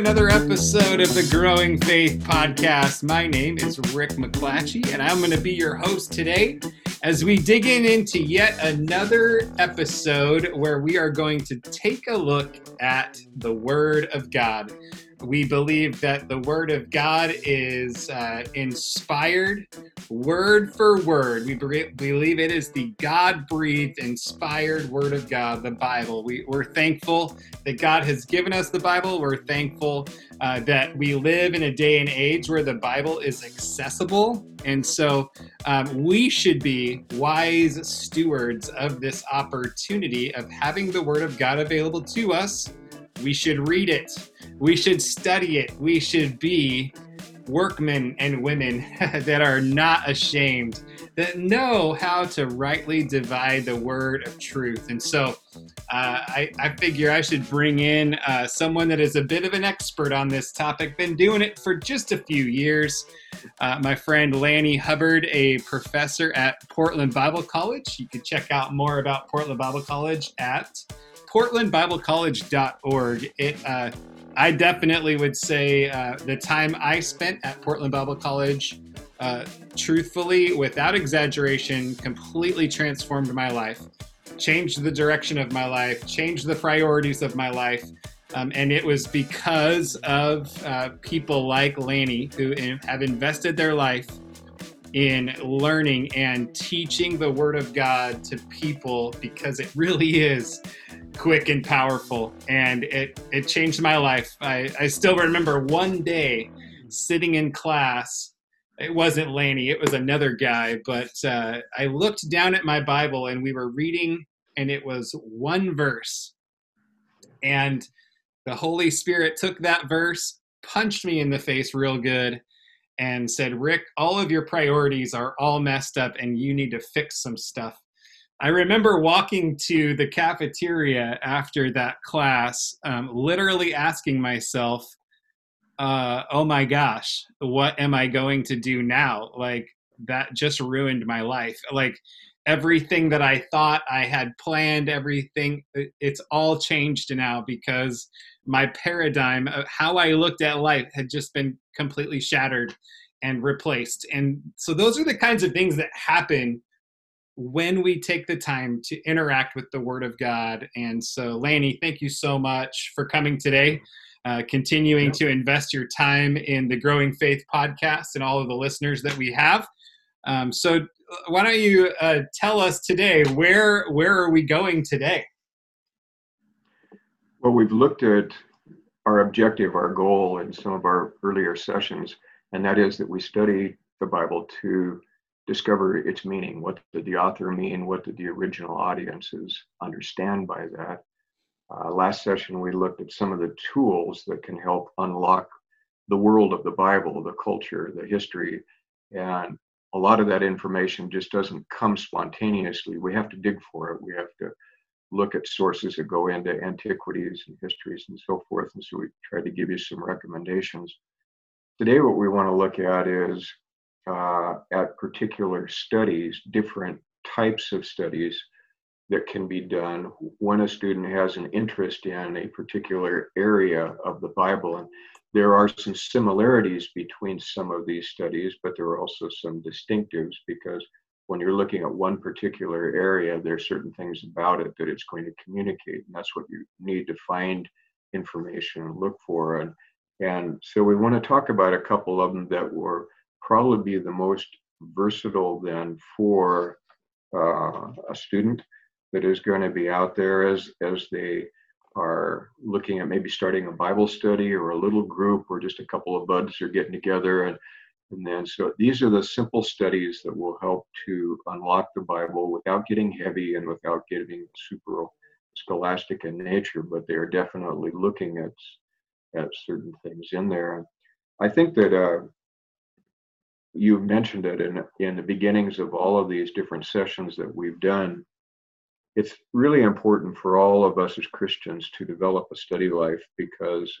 another episode of the Growing Faith Podcast. My name is Rick McClatchy, and I'm going to be your host today as we dig in into yet another episode where we are going to take a look at the Word of God. We believe that the Word of God is uh, inspired word for word. We believe it is the God breathed, inspired Word of God, the Bible. We, we're thankful that God has given us the Bible. We're thankful uh, that we live in a day and age where the Bible is accessible. And so um, we should be wise stewards of this opportunity of having the Word of God available to us. We should read it we should study it. We should be workmen and women that are not ashamed, that know how to rightly divide the word of truth. And so uh, I, I, figure I should bring in uh, someone that is a bit of an expert on this topic, been doing it for just a few years. Uh, my friend Lanny Hubbard, a professor at Portland Bible College. You can check out more about Portland Bible College at portlandbiblecollege.org. It uh, I definitely would say uh, the time I spent at Portland Bible College, uh, truthfully, without exaggeration, completely transformed my life, changed the direction of my life, changed the priorities of my life. Um, and it was because of uh, people like Lanny who have invested their life in learning and teaching the Word of God to people because it really is quick and powerful and it it changed my life. I i still remember one day sitting in class. It wasn't Lanny it was another guy but uh, i looked down at my bible and we were reading and it was one verse. And the holy spirit took that verse punched me in the face real good and said rick all of your priorities are all messed up and you need to fix some stuff I remember walking to the cafeteria after that class, um, literally asking myself, uh, oh my gosh, what am I going to do now? Like, that just ruined my life. Like, everything that I thought I had planned, everything, it's all changed now because my paradigm of how I looked at life had just been completely shattered and replaced. And so, those are the kinds of things that happen when we take the time to interact with the Word of God. And so, Lanny, thank you so much for coming today, uh, continuing to invest your time in the Growing Faith podcast and all of the listeners that we have. Um, so, uh, why don't you uh, tell us today where where are we going today? Well, we've looked at our objective, our goal in some of our earlier sessions, and that is that we study the Bible to discover its meaning. What did the author mean? What did the original audiences understand by that? Uh, last session, we looked at some of the tools that can help unlock the world of the Bible, the culture, the history, and a lot of that information just doesn't come spontaneously. We have to dig for it. We have to look at sources that go into antiquities and histories and so forth. And so we try to give you some recommendations. Today, what we want to look at is uh, at particular studies, different types of studies that can be done when a student has an interest in a particular area of the Bible. And there are some similarities between some of these studies, but there are also some distinctives because when you're looking at one particular area, there are certain things about it that it's going to communicate. And that's what you need to find information and look for. And, and so we want to talk about a couple of them that were probably be the most versatile then for uh, a student that is going to be out there as as they are looking at maybe starting a Bible study or a little group or just a couple of buds are getting together and and then so these are the simple studies that will help to unlock the Bible without getting heavy and without getting super scholastic in nature, but they are definitely looking at at certain things in there. I think that uh, you mentioned it in in the beginnings of all of these different sessions that we've done it's really important for all of us as christians to develop a study life because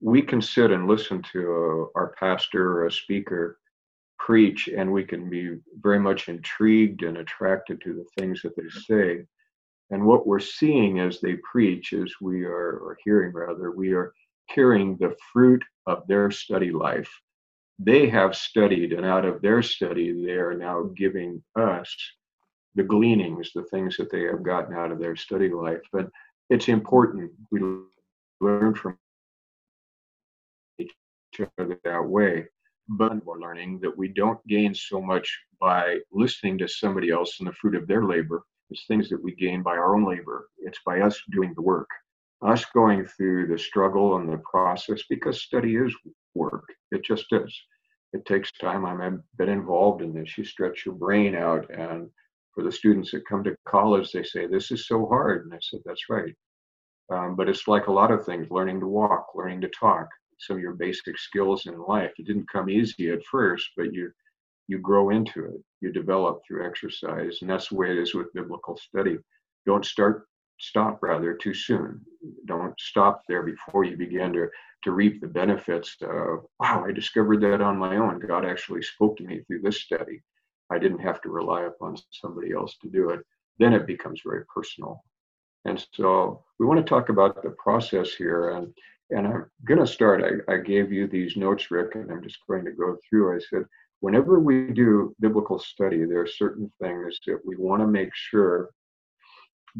we can sit and listen to a, our pastor or a speaker preach and we can be very much intrigued and attracted to the things that they say and what we're seeing as they preach is we are or hearing rather we are hearing the fruit of their study life. They have studied, and out of their study, they are now giving us the gleanings, the things that they have gotten out of their study life. But it's important we learn from each other that way. But we're learning that we don't gain so much by listening to somebody else and the fruit of their labor. It's things that we gain by our own labor. It's by us doing the work, us going through the struggle and the process because study is work. It just is. It takes time. I've been involved in this. You stretch your brain out. And for the students that come to college, they say, This is so hard. And I said, That's right. Um, but it's like a lot of things learning to walk, learning to talk, some of your basic skills in life. It didn't come easy at first, but you you grow into it. You develop through exercise, and that's the way it is with biblical study. Don't start stop rather too soon. Don't stop there before you begin to to reap the benefits of wow, I discovered that on my own. God actually spoke to me through this study. I didn't have to rely upon somebody else to do it. Then it becomes very personal. And so we want to talk about the process here. And and I'm going to start. I, I gave you these notes, Rick, and I'm just going to go through. I said, whenever we do biblical study, there are certain things that we want to make sure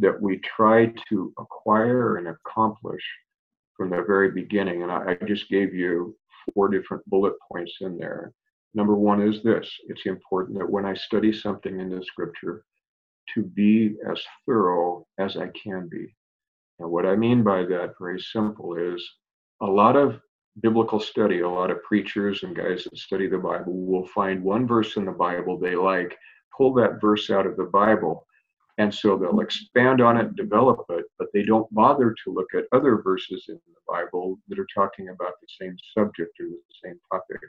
that we try to acquire and accomplish from the very beginning. And I, I just gave you four different bullet points in there. Number one is this it's important that when I study something in the scripture, to be as thorough as I can be. And what I mean by that, very simple, is a lot of biblical study, a lot of preachers and guys that study the Bible will find one verse in the Bible they like, pull that verse out of the Bible, and so they'll expand on it, develop it, but they don't bother to look at other verses in the Bible that are talking about the same subject or the same topic.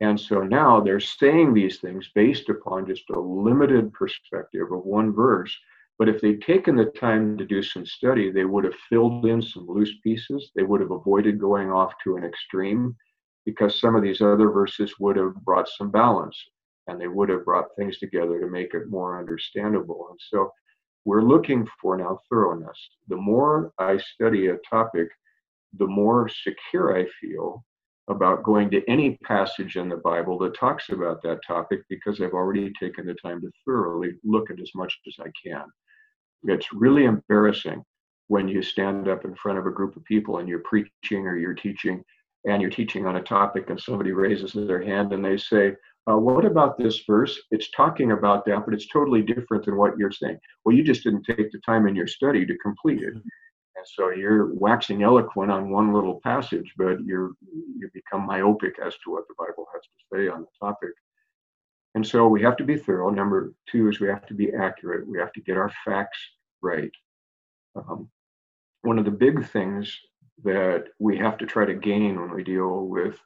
And so now they're saying these things based upon just a limited perspective of one verse. But if they'd taken the time to do some study, they would have filled in some loose pieces. They would have avoided going off to an extreme because some of these other verses would have brought some balance and they would have brought things together to make it more understandable. And so we're looking for now thoroughness. The more I study a topic, the more secure I feel about going to any passage in the Bible that talks about that topic because I've already taken the time to thoroughly look at as much as I can. It's really embarrassing when you stand up in front of a group of people and you're preaching or you're teaching and you're teaching on a topic and somebody raises their hand and they say, uh, What about this verse? It's talking about that, but it's totally different than what you're saying. Well, you just didn't take the time in your study to complete it. And so you're waxing eloquent on one little passage, but you're you become myopic as to what the Bible has to say on the topic. And so we have to be thorough. Number two is we have to be accurate. We have to get our facts right. Um, one of the big things that we have to try to gain when we deal with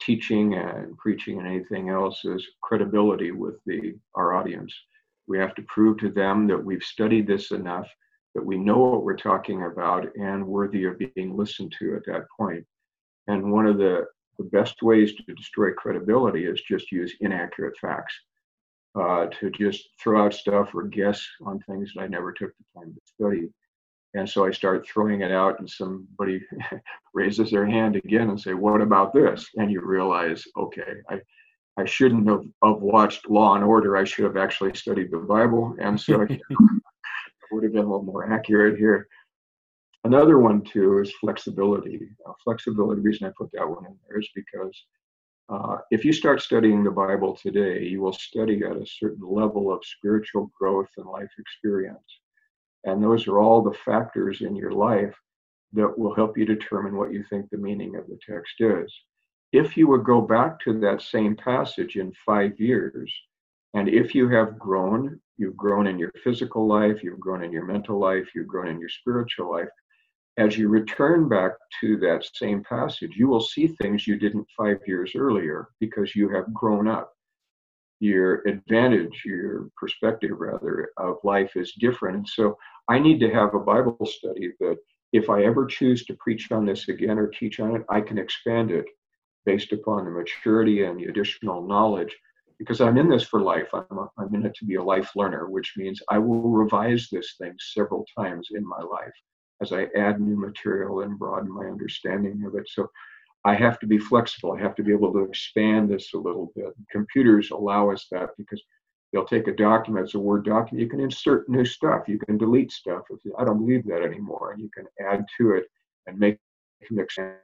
teaching and preaching and anything else is credibility with the our audience. We have to prove to them that we've studied this enough that we know what we're talking about and worthy of being listened to at that point. And one of the, the best ways to destroy credibility is just use inaccurate facts, uh, to just throw out stuff or guess on things that I never took the time to study. And so I start throwing it out, and somebody raises their hand again and say, "What about this?" And you realize, okay, I I shouldn't have, have watched Law and Order. I should have actually studied the Bible. And so I would have been a little more accurate here. Another one too is flexibility. Flexibility. The reason I put that one in there is because uh, if you start studying the Bible today, you will study at a certain level of spiritual growth and life experience, and those are all the factors in your life that will help you determine what you think the meaning of the text is. If you would go back to that same passage in five years, and if you have grown You've grown in your physical life, you've grown in your mental life, you've grown in your spiritual life. As you return back to that same passage, you will see things you didn't five years earlier because you have grown up. Your advantage, your perspective rather, of life is different. And so I need to have a Bible study that if I ever choose to preach on this again or teach on it, I can expand it based upon the maturity and the additional knowledge because I'm in this for life. I'm, a, I'm in it to be a life learner, which means I will revise this thing several times in my life. as I add new material and broaden my understanding of it. So I have to be flexible. I have to be able to expand this a little bit. Computers allow us that because they'll take a document, it's a Word document, you can insert new stuff, you can delete stuff. I don't believe that anymore, and you can add to it and make it expand.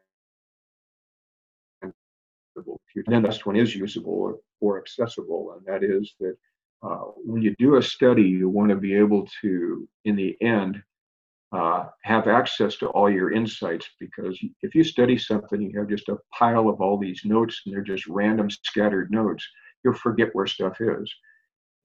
then the next one is usable or, or accessible, and that is that uh, when you do a study, you want to be able to, in the end, uh, have access to all your insights because if you study something, you have just a pile of all these notes and they're just random scattered notes, you'll forget where stuff is.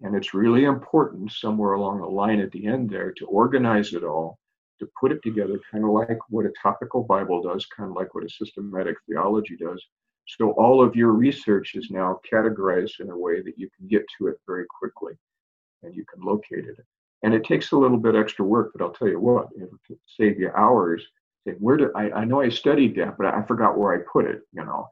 And it's really important somewhere along the line at the end there to organize it all, to put it together, kind of like what a topical Bible does, kind of like what a systematic theology does. So all of your research is now categorized in a way that you can get to it very quickly and you can locate it. And it takes a little bit extra work, but I'll tell you what, it will save you hours. Where did I, I know I studied that, but I forgot where I put it, you know.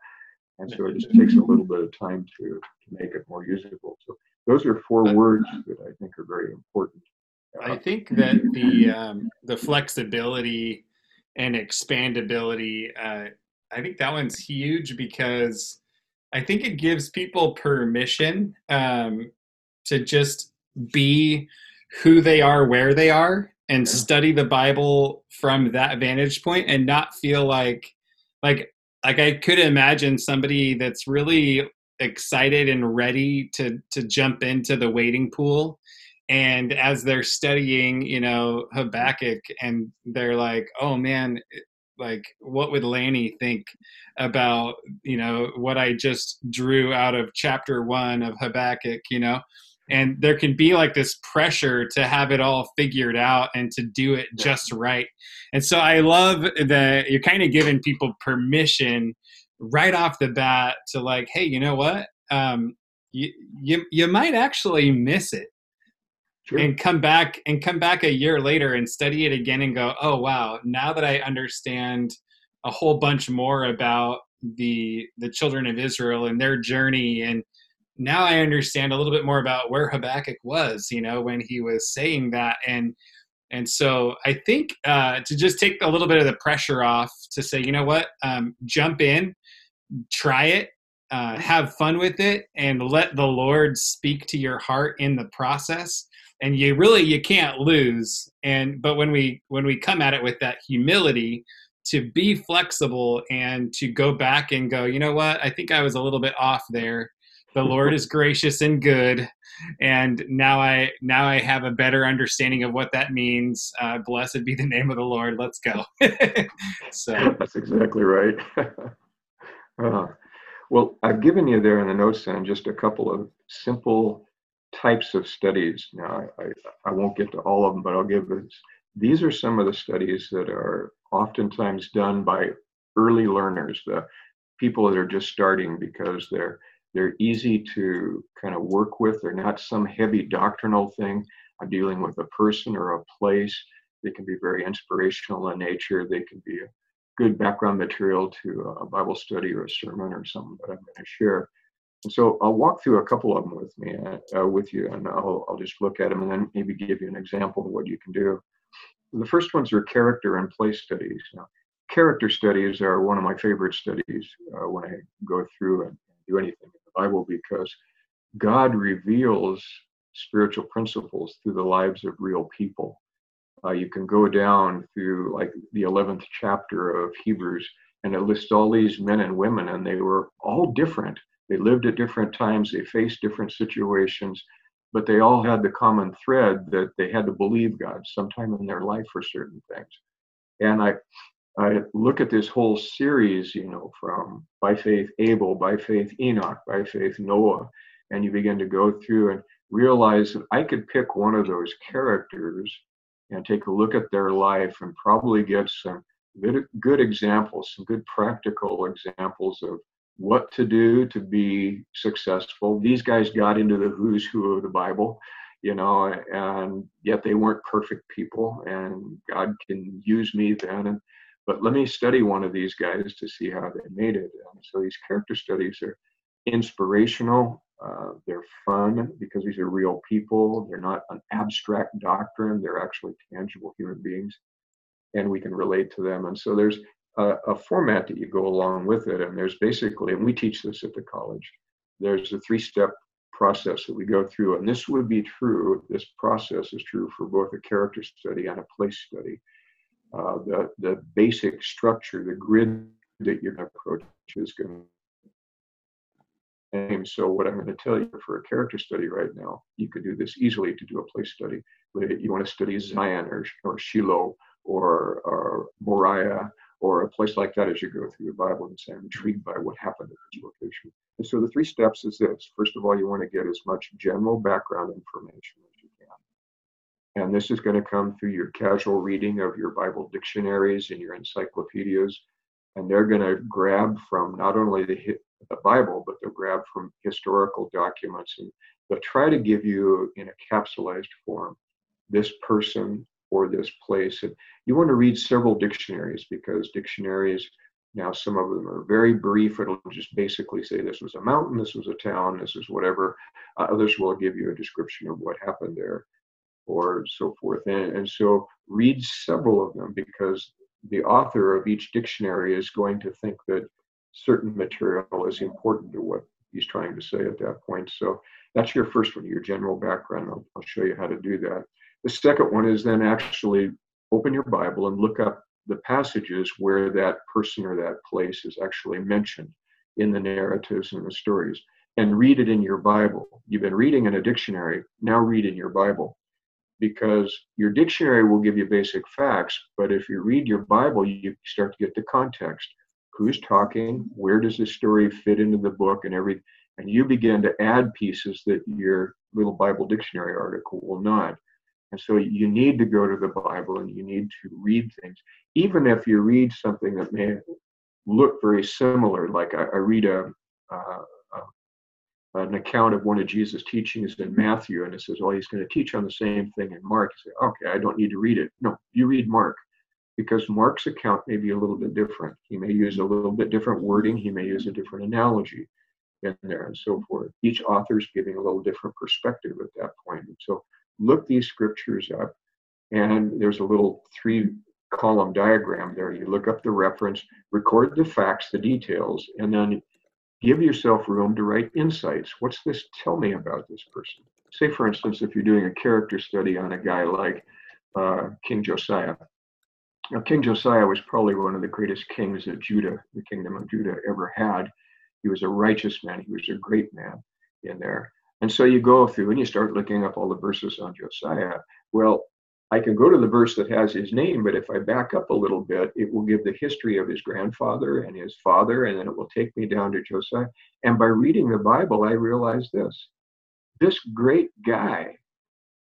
And so it just takes a little bit of time to, to make it more usable. So those are four words that I think are very important. I think that the um, the flexibility and expandability, uh, I think that one's huge because I think it gives people permission um, to just be who they are where they are and yeah. study the bible from that vantage point and not feel like like like i could imagine somebody that's really excited and ready to to jump into the wading pool and as they're studying you know habakkuk and they're like oh man like what would lanny think about you know what i just drew out of chapter one of habakkuk you know and there can be like this pressure to have it all figured out and to do it just right. And so i love that you're kind of giving people permission right off the bat to like hey you know what? Um, you, you you might actually miss it. Sure. and come back and come back a year later and study it again and go oh wow now that i understand a whole bunch more about the the children of israel and their journey and now I understand a little bit more about where Habakkuk was, you know, when he was saying that. And and so I think uh, to just take a little bit of the pressure off to say, you know what, um, jump in, try it, uh, have fun with it, and let the Lord speak to your heart in the process. And you really you can't lose. And but when we when we come at it with that humility, to be flexible and to go back and go, you know what, I think I was a little bit off there the Lord is gracious and good, and now I now I have a better understanding of what that means. Uh, blessed be the name of the Lord. Let's go. so that's exactly right. uh, well, I've given you there in the notes then just a couple of simple types of studies. Now, I, I, won't get to all of them, but I'll give this. These are some of the studies that are oftentimes done by early learners, the people that are just starting because they're they're easy to kind of work with. They're not some heavy doctrinal thing. I'm dealing with a person or a place. They can be very inspirational in nature. They can be a good background material to a Bible study or a sermon or something that I'm going to share. And so I'll walk through a couple of them with me, uh, with you, and I'll, I'll just look at them and then maybe give you an example of what you can do. The first ones are character and place studies. Now, character studies are one of my favorite studies uh, when I go through and do anything Bible because God reveals spiritual principles through the lives of real people. Uh, you can go down through like the 11th chapter of Hebrews and it lists all these men and women, and they were all different. They lived at different times, they faced different situations, but they all had the common thread that they had to believe God sometime in their life for certain things. And I, I look at this whole series, you know, from by faith Abel, by faith Enoch, by faith Noah, and you begin to go through and realize that I could pick one of those characters and take a look at their life and probably get some good, good examples, some good practical examples of what to do to be successful. These guys got into the who's who of the Bible, you know, and yet they weren't perfect people, and God can use me then. And but let me study one of these guys to see how they made it. And so these character studies are inspirational. Uh, they're fun because these are real people. They're not an abstract doctrine. They're actually tangible human beings. and we can relate to them. And so there's a, a format that you go along with it. And there's basically, and we teach this at the college, there's a three step process that we go through. And this would be true, this process is true for both a character study and a place study. Uh, the, the basic structure, the grid that you're going to approach is going to and so what I'm going to tell you for a character study right now, you could do this easily to do a place study. You want to study Zion or, or Shiloh or, or Moriah or a place like that as you go through the Bible and say, I'm intrigued by what happened at this location. And so the three steps is this. First of all, you want to get as much general background information as you. And this is going to come through your casual reading of your Bible dictionaries and your encyclopedias. And they're going to grab from not only the, the Bible, but they'll grab from historical documents and they'll try to give you in a capsulized form this person or this place. And you want to read several dictionaries because dictionaries now some of them are very brief. It'll just basically say this was a mountain, this was a town, this is whatever. Uh, others will give you a description of what happened there, or so forth. And, and so read several of them because the author of each dictionary is going to think that certain material is important to what he's trying to say at that point. So that's your first one, your general background. I'll, I'll show you how to do that. The second one is then actually open your Bible and look up the passages where that person or that place is actually mentioned in the narratives and the stories and read it in your Bible. You've been reading in a dictionary, now read in your Bible because your dictionary will give you basic facts, but if you read your Bible, you start to get the context. Who's talking? Where does the story fit into the book and everything? And you begin to add pieces that your little Bible dictionary article will not. And so you need to go to the Bible and you need to read things, even if you read something that may look very similar. Like I, I read a, uh, Uh, an account of one of Jesus' teachings in Matthew, and it says, "Oh, he's going to teach on the same thing in Mark." You say, "Okay, I don't need to read it." No, you read Mark because Mark's account may be a little bit different. He may use a little bit different wording. He may use a different analogy in there, and so forth. Each author's giving a little different perspective at that point. And so look these scriptures up, and there's a little three column diagram there. You look up the reference, record the facts, the details, and then give yourself room to write insights. What's this tell me about this person? Say, for instance, if you're doing a character study on a guy like uh, King Josiah. Now, King Josiah was probably one of the greatest kings that Judah, the kingdom of Judah, ever had. He was a righteous man. He was a great man in there. And so you go through and you start looking up all the verses on Josiah. Well, I can go to the verse that has his name, but if I back up a little bit, it will give the history of his grandfather and his father, and then it will take me down to Josiah. And by reading the Bible, I realize this this great guy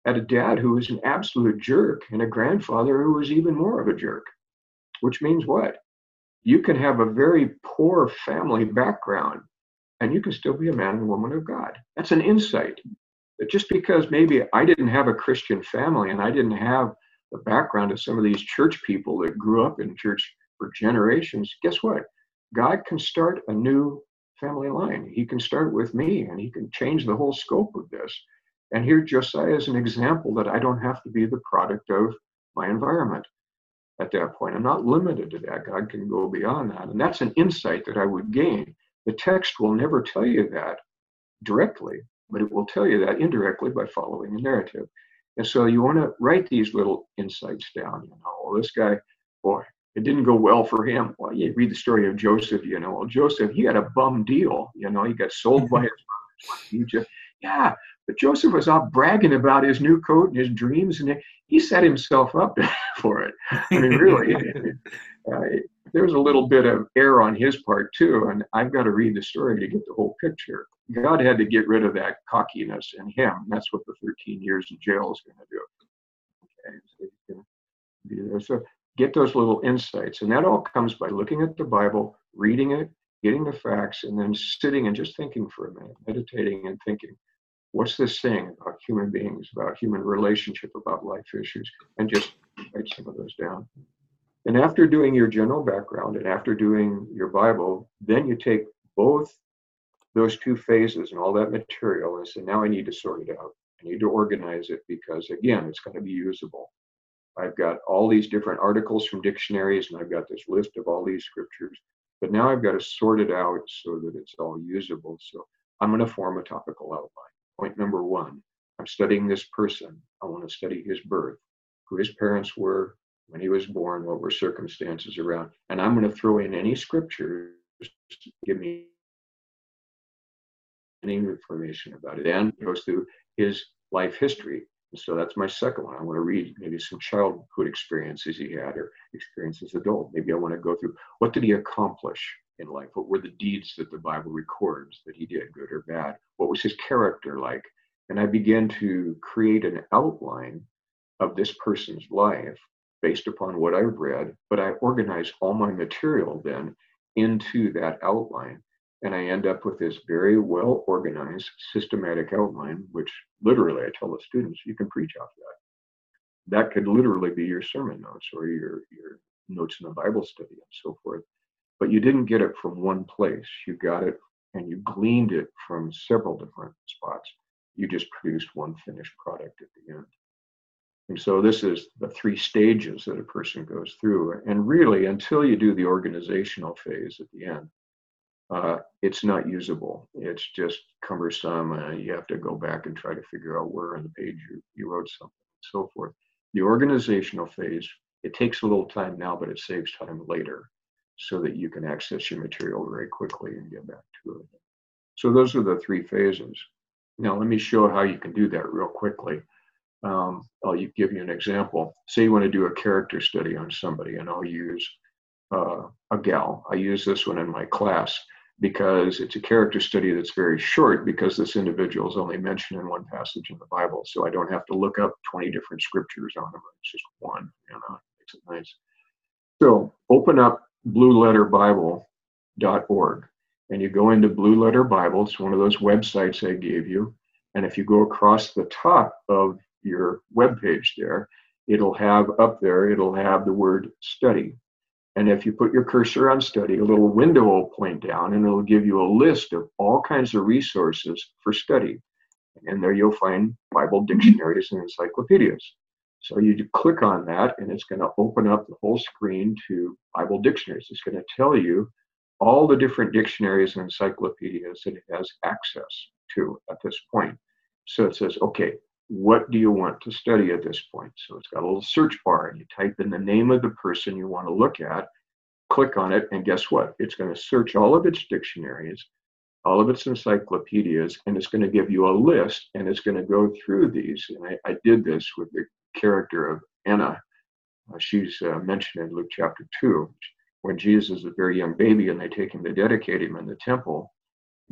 had a dad who was an absolute jerk and a grandfather who was even more of a jerk, which means what? You can have a very poor family background and you can still be a man and woman of God. That's an insight. That just because maybe I didn't have a Christian family and I didn't have the background of some of these church people that grew up in church for generations, guess what? God can start a new family line. He can start with me and he can change the whole scope of this. And here Josiah is an example that I don't have to be the product of my environment at that point. I'm not limited to that. God can go beyond that. And that's an insight that I would gain the text will never tell you that directly, but it will tell you that indirectly by following the narrative. And so you want to write these little insights down. You know, well, this guy, boy, it didn't go well for him. Well, you read the story of Joseph, you know, well, Joseph, he had a bum deal. You know, he got sold by his brothers Egypt. Yeah, but Joseph was out bragging about his new coat and his dreams, and he set himself up for it. I mean, really, uh, there's a little bit of error on his part too, and I've got to read the story to get the whole picture. God had to get rid of that cockiness in him. That's what the 13 years in jail is going to do. Okay, so he's going to be there. So get those little insights, and that all comes by looking at the Bible, reading it, getting the facts, and then sitting and just thinking for a minute, meditating and thinking what's this saying about human beings, about human relationship, about life issues, and just write some of those down. And after doing your general background and after doing your Bible, then you take both those two phases and all that material and say, now I need to sort it out. I need to organize it because, again, it's going to be usable. I've got all these different articles from dictionaries, and I've got this list of all these scriptures. But now I've got to sort it out so that it's all usable. So I'm going to form a topical outline. Point number one I'm studying this person. I want to study his birth, who his parents were, when he was born, what were circumstances around. And I'm going to throw in any scriptures give me any information about it. And goes through his life history. And so that's my second one. I want to read maybe some childhood experiences he had or experiences adult. Maybe I want to go through what did he accomplish in life? What were the deeds that the Bible records that he did, good or bad? What was his character like? And I began to create an outline of this person's life based upon what I've read, but I organize all my material then into that outline. And I end up with this very well organized, systematic outline, which literally I tell the students, you can preach off that. That could literally be your sermon notes or your, your notes in a Bible study and so forth. But you didn't get it from one place. You got it and you gleaned it from several different spots. You just produced one finished product at the end. And so this is the three stages that a person goes through. And really, until you do the organizational phase at the end, uh, it's not usable. It's just cumbersome. Uh, you have to go back and try to figure out where on the page you, you wrote something and so forth. The organizational phase, it takes a little time now, but it saves time later so that you can access your material very quickly and get back to it. So those are the three phases. Now let me show how you can do that real quickly. Um, I'll give you an example. Say you want to do a character study on somebody, and I'll use uh, a gal. I use this one in my class because it's a character study that's very short because this individual is only mentioned in one passage in the Bible. So I don't have to look up 20 different scriptures on them. It's just one, you know, makes it nice. So open up blueletterbible.org and you go into Blue Letter Bible. It's one of those websites I gave you. And if you go across the top of your web page there, it'll have up there, it'll have the word study. And if you put your cursor on study, a little window will point down and it'll give you a list of all kinds of resources for study. And there you'll find Bible dictionaries and encyclopedias. So you click on that and it's going to open up the whole screen to Bible dictionaries. It's going to tell you all the different dictionaries and encyclopedias that it has access to at this point. So it says, okay, what do you want to study at this point? So it's got a little search bar, and you type in the name of the person you want to look at, click on it, and guess what? It's going to search all of its dictionaries, all of its encyclopedias, and it's going to give you a list, and it's going to go through these. And I, I did this with the character of Anna. Uh, she's uh, mentioned in Luke chapter 2. When Jesus is a very young baby and they take him to dedicate him in the temple,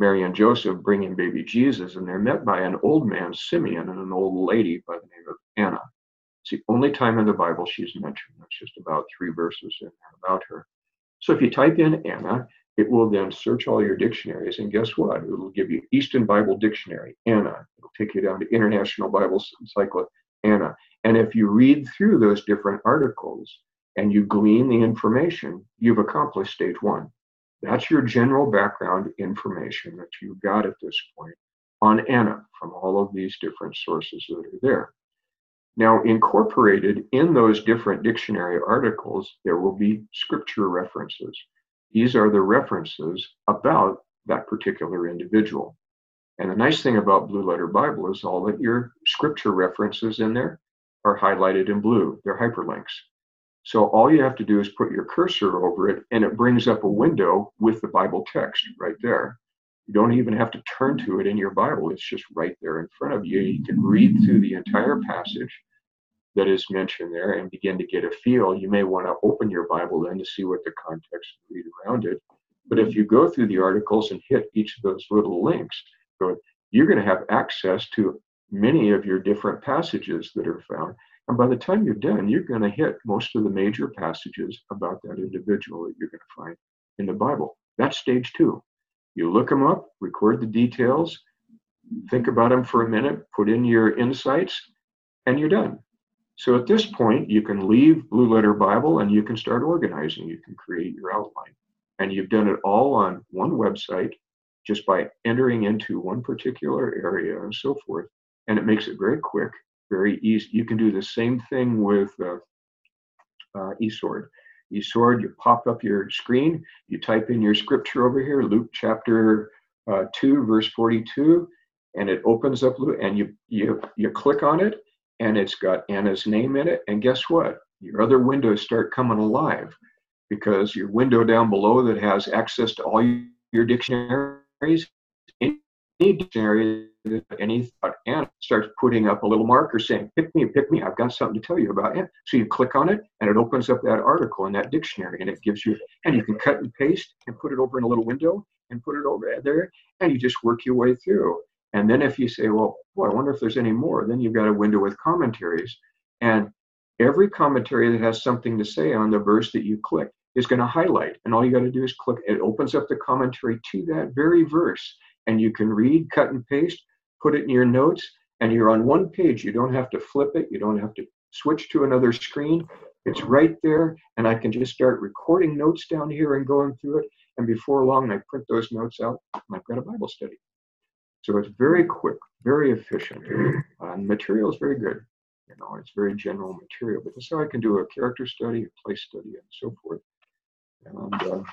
Mary and Joseph bring in baby Jesus, and they're met by an old man, Simeon, and an old lady by the name of Anna. It's the only time in the Bible she's mentioned. That's just about three verses in there about her. So if you type in Anna, it will then search all your dictionaries, and guess what? It'll give you Easton Bible Dictionary, Anna. It'll take you down to International Bible Encyclopedia, Anna. And if you read through those different articles and you glean the information, you've accomplished stage one. That's your general background information that you got at this point on Anna from all of these different sources that are there. Now, incorporated in those different dictionary articles, there will be scripture references. These are the references about that particular individual. And the nice thing about Blue Letter Bible is all of your scripture references in there are highlighted in blue. They're hyperlinks. So all you have to do is put your cursor over it and it brings up a window with the Bible text right there. You don't even have to turn to it in your Bible. It's just right there in front of you. You can read through the entire passage that is mentioned there and begin to get a feel. You may want to open your Bible then to see what the context read around it. But if you go through the articles and hit each of those little links, you're going to have access to many of your different passages that are found. And by the time you're done, you're going to hit most of the major passages about that individual that you're going to find in the Bible. That's stage two. You look them up, record the details, think about them for a minute, put in your insights, and you're done. So at this point, you can leave Blue Letter Bible and you can start organizing. You can create your outline. And you've done it all on one website just by entering into one particular area and so forth. And it makes it very quick very easy. You can do the same thing with uh, uh, eSword. eSword, you pop up your screen, you type in your scripture over here, Luke chapter uh, 2, verse 42, and it opens up and you, you, you click on it, and it's got Anna's name in it. And guess what? Your other windows start coming alive because your window down below that has access to all your dictionaries, any dictionary any thought and starts putting up a little marker saying, pick me, pick me, I've got something to tell you about it. So you click on it and it opens up that article in that dictionary and it gives you, and you can cut and paste and put it over in a little window and put it over there and you just work your way through. And then if you say, well, boy, I wonder if there's any more, then you've got a window with commentaries. And every commentary that has something to say on the verse that you click is going to highlight. And all you got to do is click, it opens up the commentary to that very verse. And you can read, cut and paste, put it in your notes, and you're on one page. You don't have to flip it, you don't have to switch to another screen. It's right there, and I can just start recording notes down here and going through it. And before long, I print those notes out, and I've got a Bible study. So it's very quick, very efficient. Uh, material is very good. You know, it's very general material, but this is how I can do a character study, a place study, and so forth. And uh,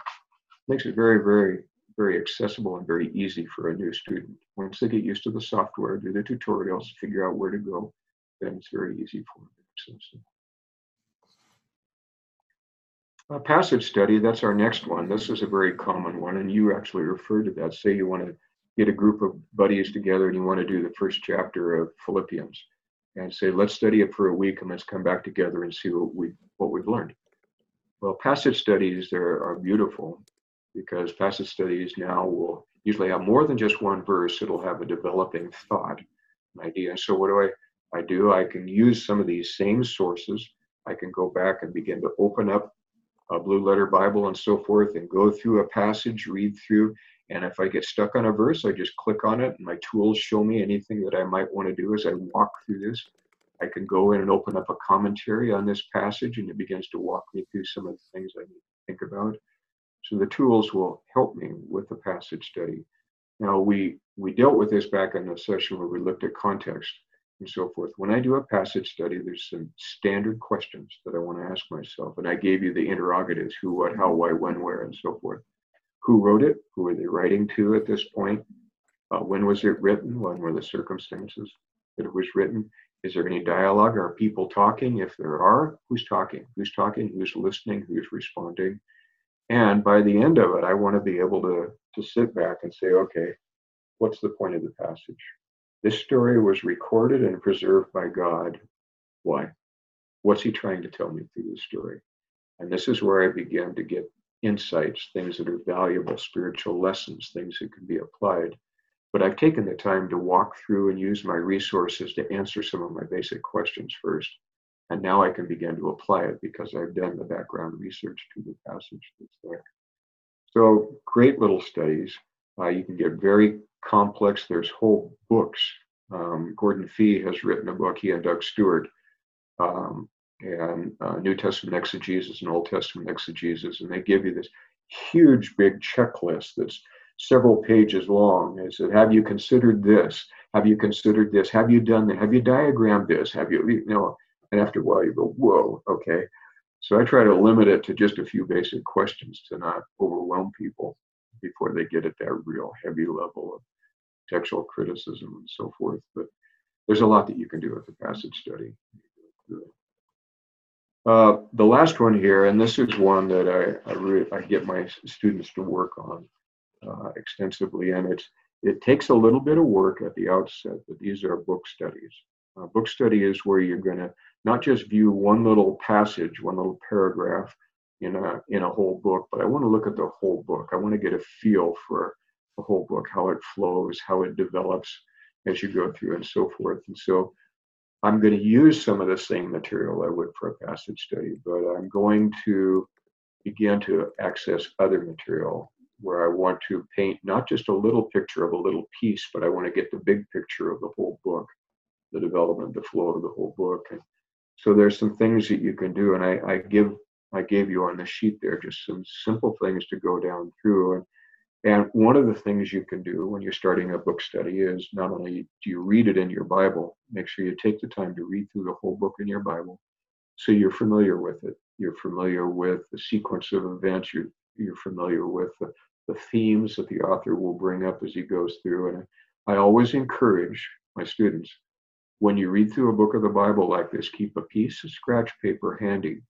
makes it very, very very accessible and very easy for a new student. Once they get used to the software, do the tutorials, figure out where to go, then it's very easy for them to access it. A passage study, that's our next one. This is a very common one, and you actually referred to that. Say you want to get a group of buddies together and you want to do the first chapter of Philippians and say, let's study it for a week and let's come back together and see what, we, what we've learned. Well, passage studies are, are beautiful because passage studies now will usually have more than just one verse. It'll have a developing thought, an idea. So what do I, I do? I can use some of these same sources. I can go back and begin to open up a blue letter Bible and so forth and go through a passage, read through. And if I get stuck on a verse, I just click on it and my tools show me anything that I might want to do as I walk through this. I can go in and open up a commentary on this passage and it begins to walk me through some of the things I need to think about. So the tools will help me with the passage study. Now we we dealt with this back in the session where we looked at context and so forth. When I do a passage study, there's some standard questions that I want to ask myself, and I gave you the interrogatives: who, what, how, why, when, where, and so forth. Who wrote it? Who are they writing to at this point? Uh, when was it written? When were the circumstances that it was written? Is there any dialogue? Are people talking? If there are, who's talking? Who's talking? Who's listening? Who's responding? And by the end of it, I want to be able to, to sit back and say, okay, what's the point of the passage? This story was recorded and preserved by God. Why? What's he trying to tell me through the story? And this is where I begin to get insights, things that are valuable, spiritual lessons, things that can be applied. But I've taken the time to walk through and use my resources to answer some of my basic questions first. And now I can begin to apply it because I've done the background research to the passage that's there. So great little studies. Uh, you can get very complex. There's whole books. Um, Gordon Fee has written a book, he and Doug Stuart, um, and uh, New Testament exegesis and Old Testament exegesis, and they give you this huge big checklist that's several pages long. They said, "Have you considered this? Have you considered this? Have you done that? Have you diagrammed this? Have you, you know?" And after a while, you go, whoa, okay. So I try to limit it to just a few basic questions to not overwhelm people before they get at that real heavy level of textual criticism and so forth. But there's a lot that you can do with the passage study. Uh, the last one here, and this is one that I, I, re- I get my students to work on uh, extensively, and it's it takes a little bit of work at the outset, but these are book studies. Uh, book study is where you're going to not just view one little passage, one little paragraph in a in a whole book, but I want to look at the whole book. I want to get a feel for the whole book, how it flows, how it develops as you go through, and so forth. And so, I'm going to use some of the same material I would for a passage study, but I'm going to begin to access other material where I want to paint not just a little picture of a little piece, but I want to get the big picture of the whole book, the development, the flow of the whole book. And so there's some things that you can do, and I, I give I gave you on the sheet there just some simple things to go down through. And and one of the things you can do when you're starting a book study is not only do you read it in your Bible, make sure you take the time to read through the whole book in your Bible. So you're familiar with it. You're familiar with the sequence of events. You're, you're familiar with the, the themes that the author will bring up as he goes through. And I always encourage my students when you read through a book of the Bible like this, keep a piece of scratch paper handy.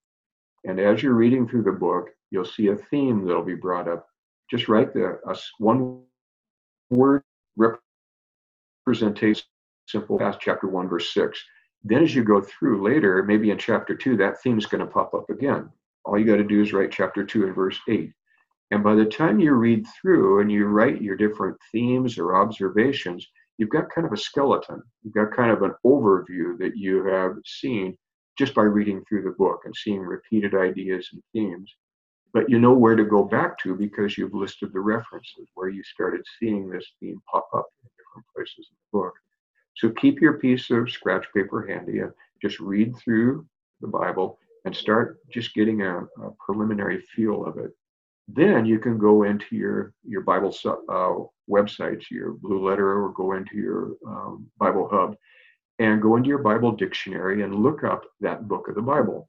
And as you're reading through the book, you'll see a theme that'll be brought up. Just write the a one word representation, simple past chapter one, verse six. Then as you go through later, maybe in chapter two, that theme is going to pop up again. All you got to do is write chapter two and verse eight. And by the time you read through and you write your different themes or observations, you've got kind of a skeleton. You've got kind of an overview that you have seen just by reading through the book and seeing repeated ideas and themes. But you know where to go back to because you've listed the references where you started seeing this theme pop up in different places in the book. So keep your piece of scratch paper handy and just read through the Bible and start just getting a, a preliminary feel of it. Then you can go into your your Bible uh, websites, your Blue Letter, or go into your um, Bible Hub, and go into your Bible dictionary and look up that book of the Bible.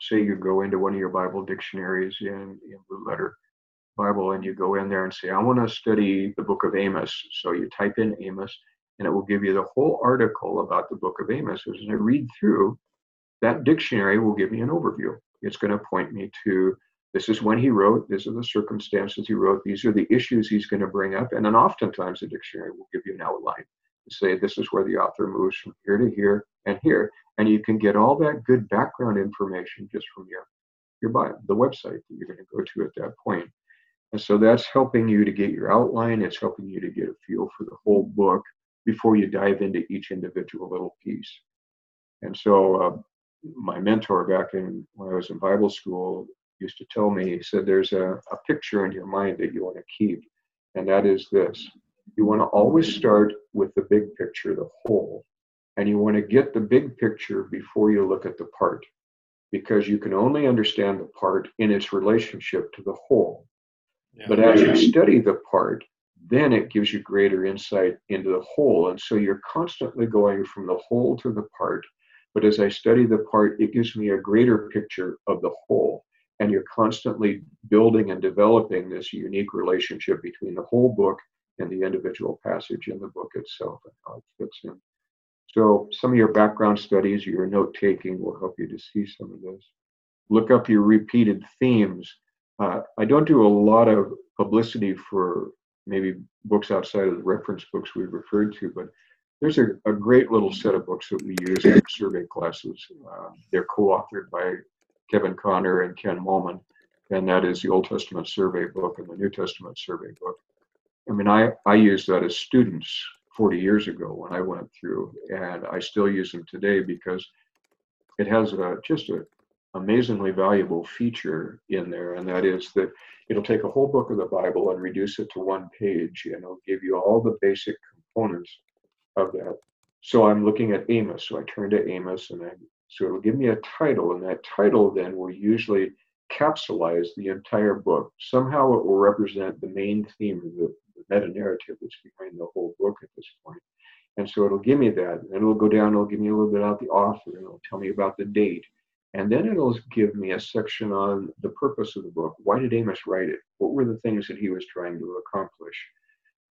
Say you go into one of your Bible dictionaries in, in Blue Letter Bible, and you go in there and say, I want to study the book of Amos. So you type in Amos, and it will give you the whole article about the book of Amos. As I read through, that dictionary will give me an overview. It's going to point me to this is when he wrote, these are the circumstances he wrote, these are the issues he's going to bring up. And then oftentimes the dictionary will give you an outline say this is where the author moves from here to here and here. And you can get all that good background information just from your, your bio, the website that you're going to go to at that point. And so that's helping you to get your outline. It's helping you to get a feel for the whole book before you dive into each individual little piece. And so uh, my mentor back in when I was in Bible school used to tell me, he said, there's a, a picture in your mind that you want to keep, and that is this. You want to always start with the big picture, the whole, and you want to get the big picture before you look at the part, because you can only understand the part in its relationship to the whole. Yeah. But as you study the part, then it gives you greater insight into the whole. And so you're constantly going from the whole to the part. But as I study the part, it gives me a greater picture of the whole and you're constantly building and developing this unique relationship between the whole book and the individual passage in the book itself and how it fits in. So some of your background studies, your note taking will help you to see some of this. Look up your repeated themes. Uh, I don't do a lot of publicity for maybe books outside of the reference books we've referred to, but there's a, a great little set of books that we use in survey classes. Uh, they're co-authored by Kevin Conner and Ken Malmin, and that is the Old Testament Survey Book and the New Testament Survey Book. I mean, I, I used that as students 40 years ago when I went through, and I still use them today because it has a, just an amazingly valuable feature in there, and that is that it'll take a whole book of the Bible and reduce it to one page, and it'll give you all the basic components of that. So I'm looking at Amos, so I turn to Amos and I so it'll give me a title, and that title then will usually capsulize the entire book. Somehow it will represent the main theme of the, the meta narrative that's behind the whole book at this point. And so it'll give me that. And it'll go down, it'll give me a little bit about the author, and it'll tell me about the date. And then it'll give me a section on the purpose of the book. Why did Amos write it? What were the things that he was trying to accomplish?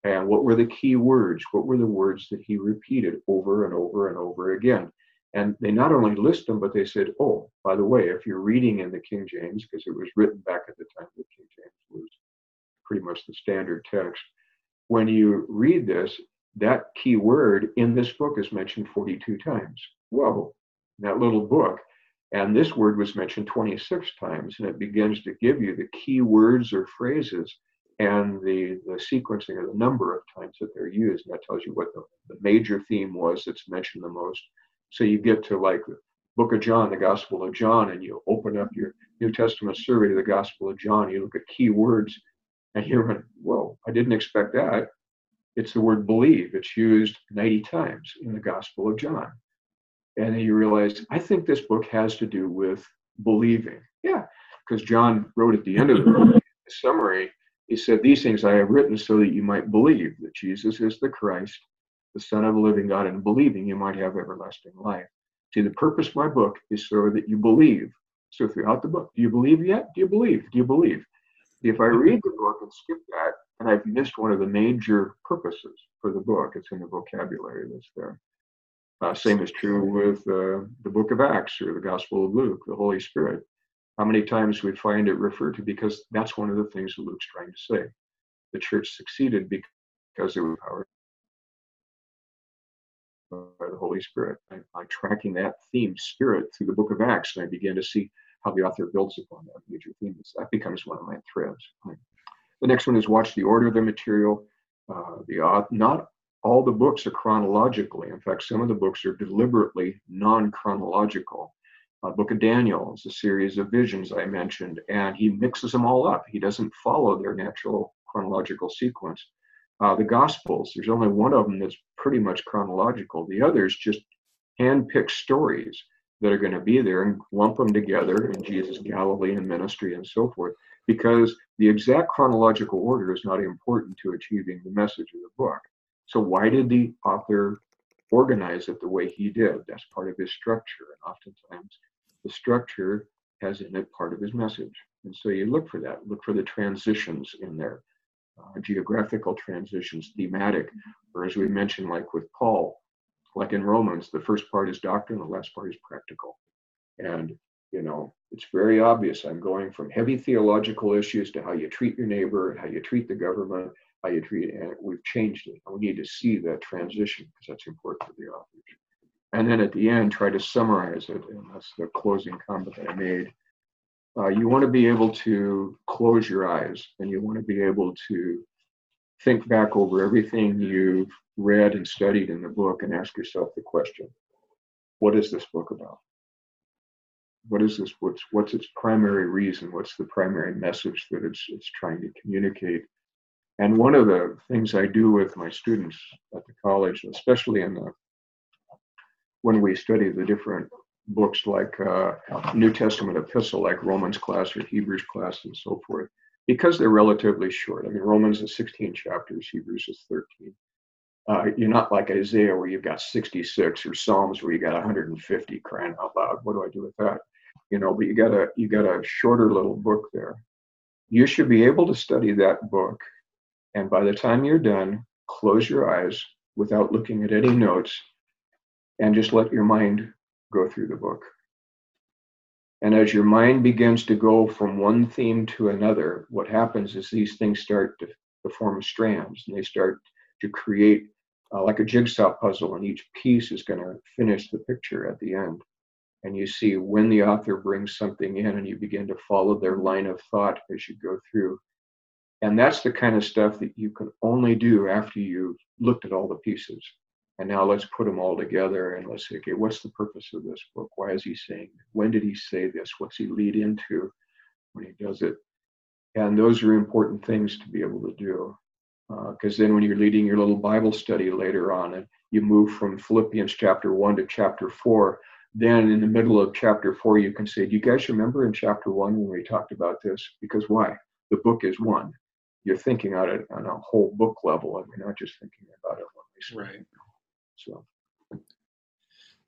And what were the key words? What were the words that he repeated over and over and over again? And they not only list them, but they said, oh, by the way, if you're reading in the King James, because it was written back at the time that King James was pretty much the standard text, when you read this, that key word in this book is mentioned 42 times. Whoa, that little book. And this word was mentioned 26 times, and it begins to give you the key words or phrases and the, the sequencing or the number of times that they're used. And that tells you what the, the major theme was that's mentioned the most so you get to like the book of John, the Gospel of John, and you open up your New Testament survey to the Gospel of John. You look at key words, and you're like, whoa, I didn't expect that. It's the word believe. It's used 90 times in the Gospel of John. And then you realize, I think this book has to do with believing. Yeah, because John wrote at the end of the summary, he said, These things I have written so that you might believe that Jesus is the Christ, the Son of the living God, and believing you might have everlasting life. See, the purpose of my book is so that you believe. So throughout the book, do you believe yet? Do you believe? Do you believe? If I read the book and skip that, and I've missed one of the major purposes for the book, it's in the vocabulary that's there. Uh, same is true with uh, the book of Acts or the Gospel of Luke, the Holy Spirit. How many times we find it referred to because that's one of the things that Luke's trying to say. The church succeeded because it was powered by the Holy Spirit. I, am tracking that theme, spirit, through the book of Acts, and I begin to see how the author builds upon that major theme. That becomes one of my threads. The next one is watch the order of the material. Uh, the not all the books are chronologically. In fact, some of the books are deliberately non-chronological. Uh, Book of Daniel is a series of visions I mentioned, and he mixes them all up. He doesn't follow their natural chronological sequence. Uh, the Gospels, there's only one of them that's pretty much chronological. The others just hand-picked stories that are going to be there and lump them together in Jesus' Galilean ministry and so forth, because the exact chronological order is not important to achieving the message of the book. So, why did the author organize it the way he did? That's part of his structure. And oftentimes, the structure has in it part of his message. And so, you look for that, look for the transitions in there. Uh, geographical transitions, thematic, or as we mentioned, like with Paul, like in Romans, the first part is doctrine, the last part is practical. And, you know, it's very obvious. I'm going from heavy theological issues to how you treat your neighbor, how you treat the government, how you treat. And we've changed it. We need to see that transition because that's important for the authors. And then at the end, try to summarize it. And that's the closing comment I made. Uh, you want to be able to close your eyes and you want to be able to think back over everything you've read and studied in the book and ask yourself the question what is this book about? What is this what's what's its primary reason? What's the primary message that it's it's trying to communicate? And one of the things i do with my students at the college especially in the when we study the different books like uh, new testament epistle like romans class or hebrews class and so forth because they're relatively short i mean romans is 16 chapters hebrews is 13 uh, you're not like Isaiah where you've got 66 or Psalms where you got 150 crying out loud. What do I do with that? You know, but you got a you got a shorter little book there. You should be able to study that book, and by the time you're done, close your eyes without looking at any notes, and just let your mind go through the book. And as your mind begins to go from one theme to another, what happens is these things start to, to form strands, and they start to create uh, like a jigsaw puzzle, and each piece is going to finish the picture at the end. And you see when the author brings something in, and you begin to follow their line of thought as you go through. And that's the kind of stuff that you can only do after you've looked at all the pieces. And now let's put them all together and let's say, okay, what's the purpose of this book? Why is he saying? When did he say this? What's he lead into when he does it? And those are important things to be able to do because uh, then when you're leading your little Bible study later on and you move from Philippians chapter 1 to chapter 4, then in the middle of chapter 4, you can say, Do you guys remember in chapter 1 when we talked about this? Because why? The book is one. You're thinking on it on a whole book level, and you're not just thinking about it one way. Right. So.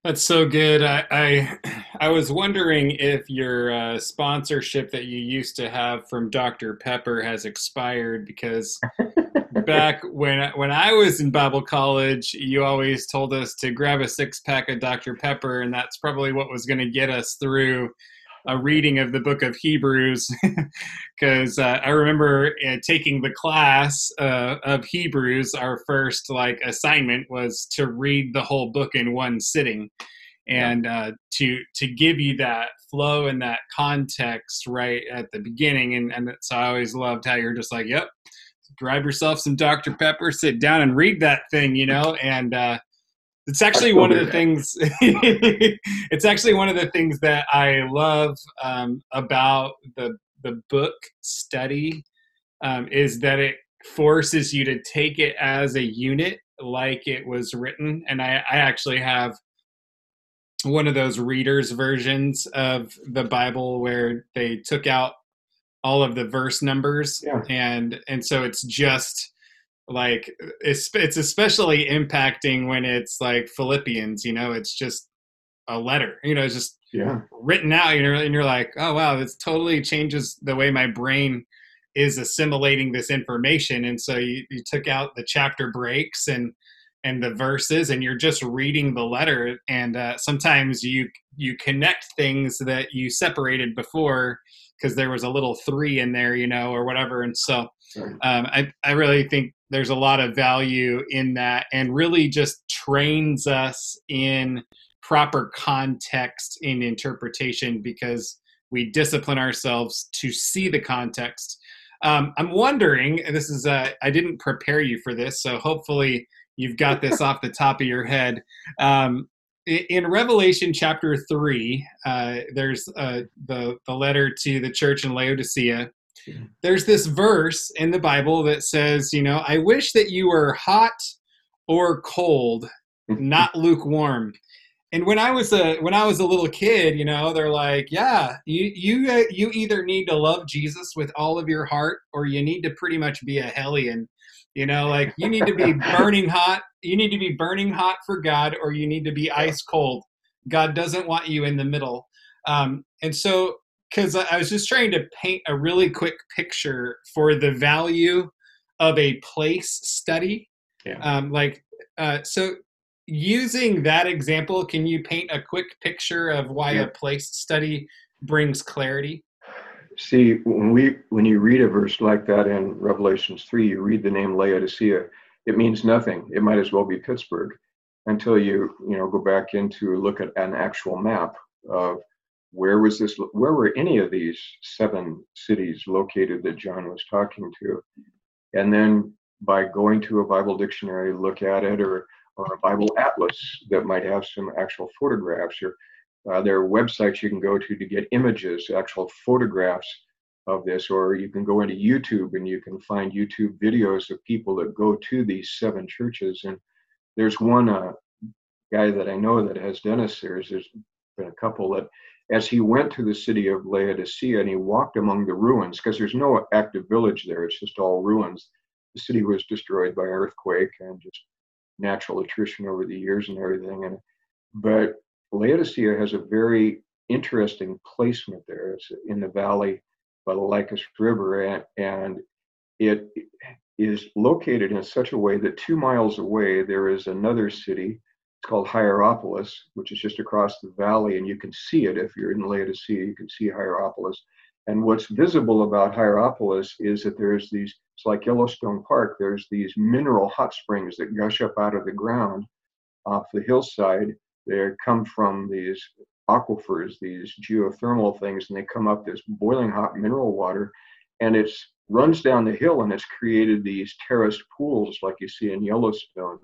That's so good. I, I, I was wondering if your uh, sponsorship that you used to have from Dr. Pepper has expired because back when when I was in Bible college, you always told us to grab a six pack of Dr. Pepper, and that's probably what was going to get us through a reading of the book of Hebrews. Because uh, I remember uh, taking the class uh, of Hebrews. Our first like assignment was to read the whole book in one sitting, and uh, to to give you that flow and that context right at the beginning. And and so I always loved how you're just like, yep grab yourself some Dr. Pepper, sit down and read that thing, you know, and uh, it's actually one of the things. it's actually one of the things that I love um, about the the book study um, is that it forces you to take it as a unit, like it was written. And I, I actually have one of those readers versions of the Bible where they took out all of the verse numbers yeah. and and so it's just like it's it's especially impacting when it's like philippians you know it's just a letter. You know, it's just yeah. written out. You know, and you're like, oh wow, this totally changes the way my brain is assimilating this information. And so you, you took out the chapter breaks and and the verses and you're just reading the letter and uh, sometimes you you connect things that you separated before because there was a little three in there you know or whatever and so um, I, I really think there's a lot of value in that and really just trains us in proper context in interpretation because we discipline ourselves to see the context um, i'm wondering this is uh, i didn't prepare you for this so hopefully you've got this off the top of your head. Um, in Revelation chapter three, uh, there's uh, the the letter to the church in Laodicea. There's this verse in the Bible that says, you know, I wish that you were hot or cold, not lukewarm. And when I was a when I was a little kid, you know, they're like, yeah, you you uh, you either need to love Jesus with all of your heart, or you need to pretty much be a hellion you know, like you need to be burning hot. You need to be burning hot for God, or you need to be ice cold. God doesn't want you in the middle. Um, and so, because I was just trying to paint a really quick picture for the value of a place study. Yeah. Um, like, uh, so using that example, can you paint a quick picture of why yeah. a place study brings clarity? See, when we when you read a verse like that in Revelations three, you read the name Laodicea. It means nothing. It might as well be Pittsburgh until you you know go back into look at an actual map of where was this where were any of these seven cities located that John was talking to, and then by going to a Bible dictionary, look at it, or or a Bible atlas that might have some actual photographs or uh, there are websites you can go to to get images, actual photographs of this, or you can go into YouTube and you can find YouTube videos of people that go to these seven churches. And there's one uh, guy that I know that has done a series. There's been a couple that, as he went to the city of Laodicea and he walked among the ruins, because there's no active village there, it's just all ruins. The city was destroyed by earthquake and just natural attrition over the years and everything. And but Laodicea has a very interesting placement there. It's in the valley by the Lycus River, and, and it is located in such a way that two miles away there is another city. It's called Hierapolis, which is just across the valley, and you can see it if you're in Laodicea. You can see Hierapolis. And what's visible about Hierapolis is that there's these, it's like Yellowstone Park, there's these mineral hot springs that gush up out of the ground off the hillside they come from these aquifers, these geothermal things, and they come up this boiling hot mineral water, and it runs down the hill, and it's created these terraced pools like you see in Yellowstone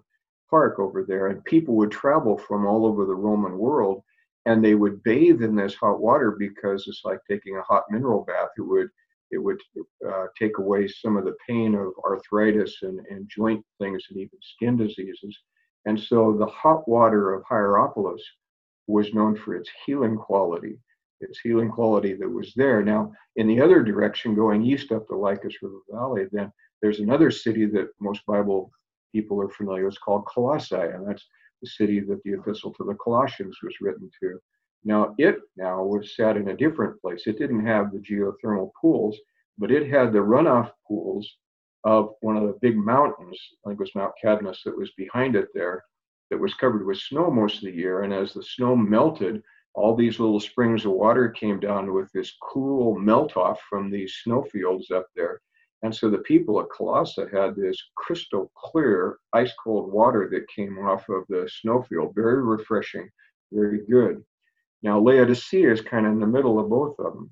Park over there. And people would travel from all over the Roman world, and they would bathe in this hot water because it's like taking a hot mineral bath. It would it would uh, take away some of the pain of arthritis and, and joint things and even skin diseases. And so the hot water of Hierapolis was known for its healing quality, its healing quality that was there. Now, in the other direction, going east up the Lycus River Valley, then there's another city that most Bible people are familiar it's called Colossae, and that's the city that the epistle to the Colossians was written to. Now, it now was set in a different place. It didn't have the geothermal pools, but it had the runoff pools of one of the big mountains, I think it was Mount Cadmus, that was behind it there, that was covered with snow most of the year. And as the snow melted, all these little springs of water came down with this cool melt off from these snowfields up there. And so the people at Colossae had this crystal clear, ice cold water that came off of the snowfield, very refreshing, very good. Now, Laodicea is kind of in the middle of both of them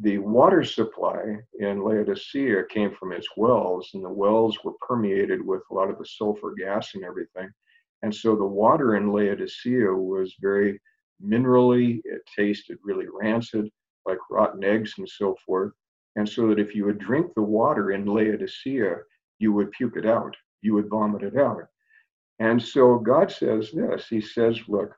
the water supply in Laodicea came from its wells, and the wells were permeated with a lot of the sulfur gas and everything. And so the water in Laodicea was very minerally, it tasted really rancid, like rotten eggs and so forth. And so that if you would drink the water in Laodicea, you would puke it out, you would vomit it out. And so God says this He says, Look,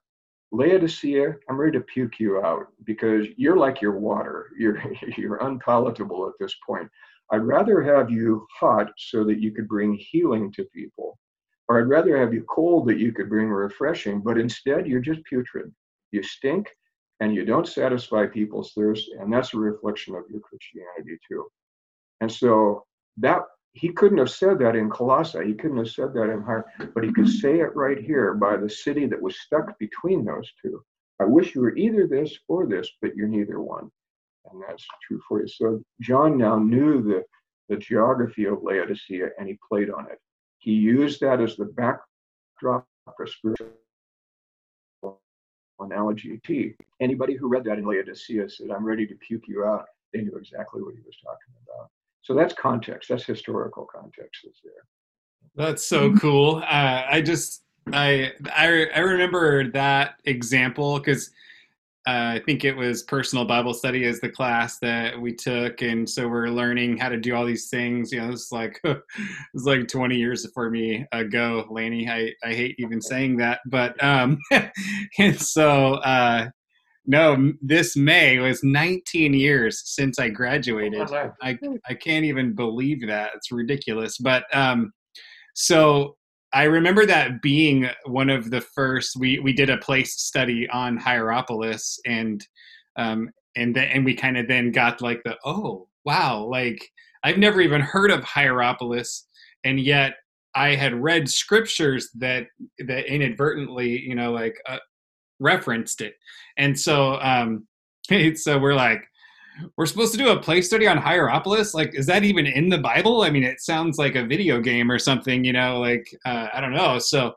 Laodicea, I'm ready to puke you out because you're like your water. You're you're unpalatable at this point. I'd rather have you hot so that you could bring healing to people, or I'd rather have you cold that you could bring refreshing. But instead, you're just putrid. You stink and you don't satisfy people's thirst. And that's a reflection of your Christianity too. And so that he couldn't have said that in Colossae. He couldn't have said that in Higher, but he could say it right here by the city that was stuck between those two. I wish you were either this or this, but you're neither one. And that's true for you. So John now knew the, the geography of Laodicea and he played on it. He used that as the backdrop for spiritual analogy. T. Anybody who read that in Laodicea said, I'm ready to puke you out. They knew exactly what he was talking about. So that's context. That's historical context that's there. That's so cool. Uh, I just I I I remember that example because uh, I think it was personal Bible study as the class that we took, and so we're learning how to do all these things. You know, it's like it's like 20 years for me ago, Lanny. I I hate even saying that, but um, and so uh, no, this May was 19 years since I graduated. I I can't even believe that. It's ridiculous, but um, so I remember that being one of the first. We we did a place study on Hierapolis, and um, and and we kind of then got like the oh wow, like I've never even heard of Hierapolis, and yet I had read scriptures that that inadvertently, you know, like uh, referenced it, and so um, so we're like, we're supposed to do a play study on Hierapolis. Like, is that even in the Bible? I mean, it sounds like a video game or something, you know, like, uh, I don't know. So,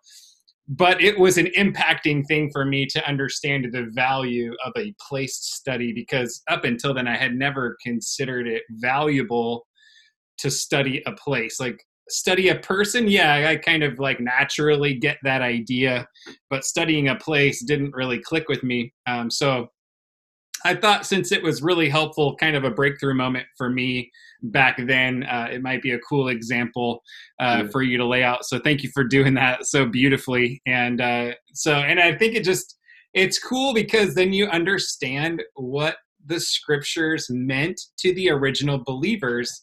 but it was an impacting thing for me to understand the value of a place study because up until then I had never considered it valuable to study a place. Like, study a person, yeah, I kind of like naturally get that idea, but studying a place didn't really click with me. Um, so, I thought since it was really helpful, kind of a breakthrough moment for me back then, uh, it might be a cool example uh, for you to lay out. So thank you for doing that so beautifully. And uh, so, and I think it just, it's cool because then you understand what the scriptures meant to the original believers.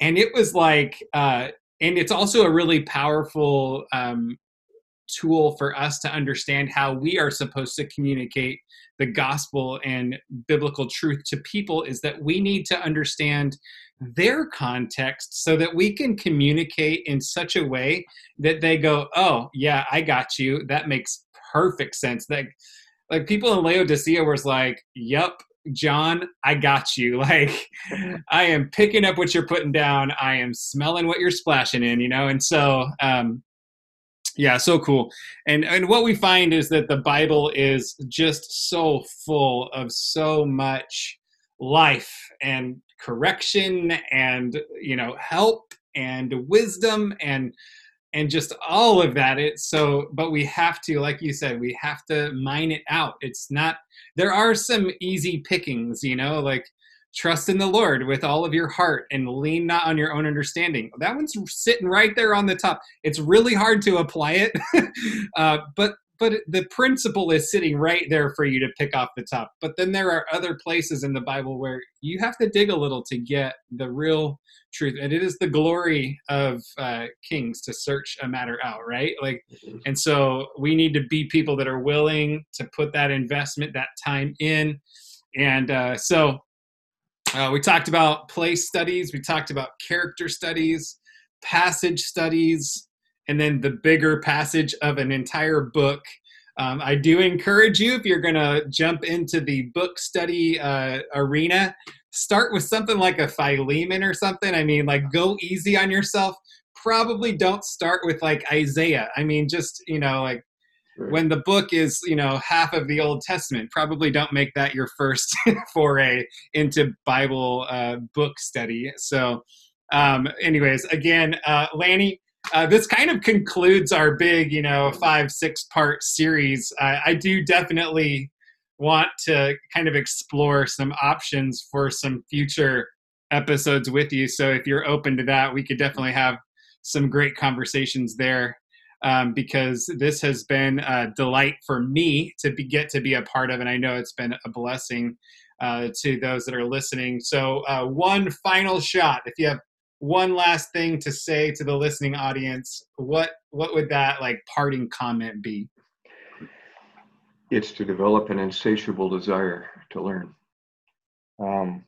And it was like, uh, and it's also a really powerful um, tool for us to understand how we are supposed to communicate the gospel and biblical truth to people is that we need to understand their context so that we can communicate in such a way that they go, "Oh, yeah, I got you. That makes perfect sense." That like people in Laodicea was like, "Yep, John, I got you. Like, I am picking up what you're putting down. I am smelling what you're splashing in, you know? And so, um, yeah, so cool. And and what we find is that the Bible is just so full of so much life and correction and you know help and wisdom and and just all of that it's so but we have to like you said we have to mine it out it's not there are some easy pickings you know like trust in the Lord with all of your heart and lean not on your own understanding. That one's sitting right there on the top. It's really hard to apply it, uh, but but the principle is sitting right there for you to pick off the top. But then there are other places in the Bible where you have to dig a little to get the real truth, and it is the glory of uh, kings to search a matter out, right? Like, mm-hmm. and so we need to be people that are willing to put that investment, that time in, and uh, so uh, we talked about place studies, we talked about character studies, passage studies, and then the bigger passage of an entire book. Um, I do encourage you, if you're going to jump into the book study uh, arena, start with something like a Philemon or something. I mean, like, go easy on yourself. Probably don't start with like Isaiah. I mean, just, you know, like when the book is you know half of the old testament probably don't make that your first foray into bible uh, book study. So um, anyways again uh, lanny uh, this kind of concludes our big you know five six part series. I do definitely want to kind of explore some options for some future episodes with you. So if you're open to that we could definitely have some great conversations there um, because this has been a delight for me to be, get to be a part of, and I know it's been a blessing uh, to those that are listening. So, uh, one final shot. If you have one last thing to say to the listening audience, what what would that like parting comment be? it's to develop an insatiable desire to learn. Um,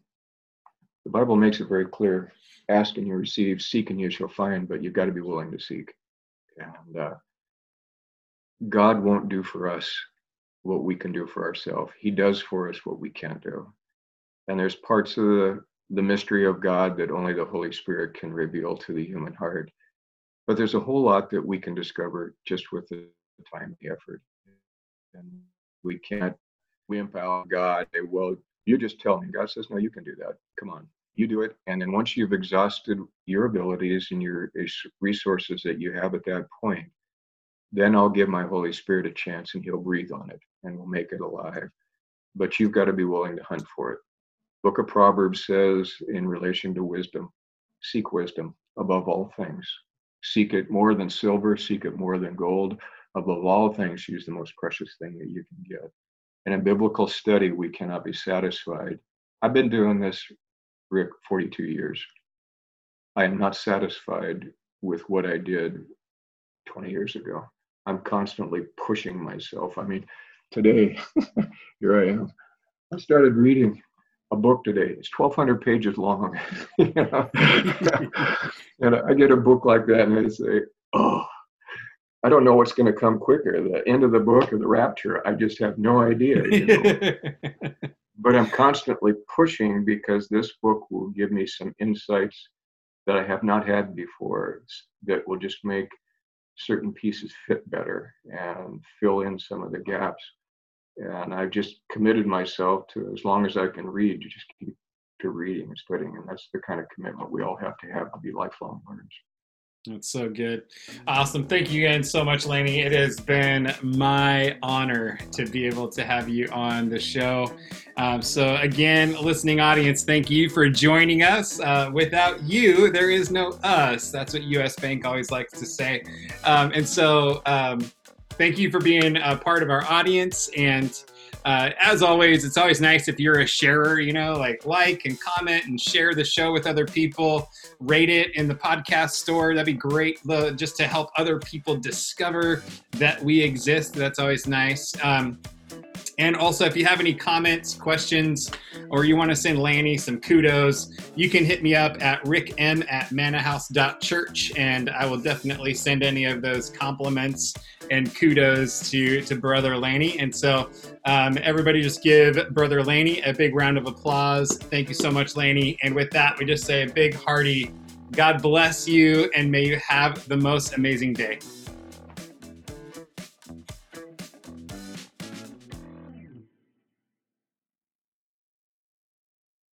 the Bible makes it very clear ask and you receive, seek and you shall find, but you've got to be willing to seek. And uh, God won't do for us what we can do for ourselves. He does for us what we can't do. And there's parts of the, the mystery of God that only the Holy Spirit can reveal to the human heart. But there's a whole lot that we can discover just with the time, the effort. And we can't wimp out God. Well, you just tell me. God says, no, you can do that. Come on, you do it. And then once you've exhausted your abilities and your resources that you have at that point, then I'll give my Holy Spirit a chance and he'll breathe on it and we'll make it alive. But you've got to be willing to hunt for it. Book of Proverbs says in relation to wisdom, seek wisdom above all things. Seek it more than silver, seek it more than gold. Above all things, use the most precious thing that you can get. And in biblical study, we cannot be satisfied. I've been doing this, Rick, 42 years. I am not satisfied with what I did 20 years ago. I'm constantly pushing myself. I mean, today, here I am. I started reading a book today. It's 1,200 pages long. and I get a book like that and I say, oh, I don't know what's going to come quicker, the end of the book or the rapture. I just have no idea. You know? But I'm constantly pushing because this book will give me some insights that I have not had before that will just make certain pieces fit better and fill in some of the gaps. And I've just committed myself to, as long as I can read, to just keep to reading and studying. And that's the kind of commitment we all have to have to be lifelong learners. That's so good. Awesome. Thank you again so much, Lanny. It has been my honor to be able to have you on the show. Um, so, again, listening audience, thank you for joining us. Uh, without you, there is no us. That's what US Bank always likes to say. Um, and so, um, thank you for being a part of our audience. And uh, as always, it's always nice if you're a sharer, you know, like like and comment and share the show with other people, rate it in the podcast store. That'd be great just to help other people discover that we exist. That's always nice. Um, and also, if you have any comments, questions, or you want to send Lanny some kudos, you can hit me up at rickm at mannahouse.church, and I will definitely send any of those compliments and kudos to, to Brother Lanny. And so, um, everybody just give Brother Lanny a big round of applause. Thank you so much, Lanny. And with that, we just say a big hearty God bless you, and may you have the most amazing day.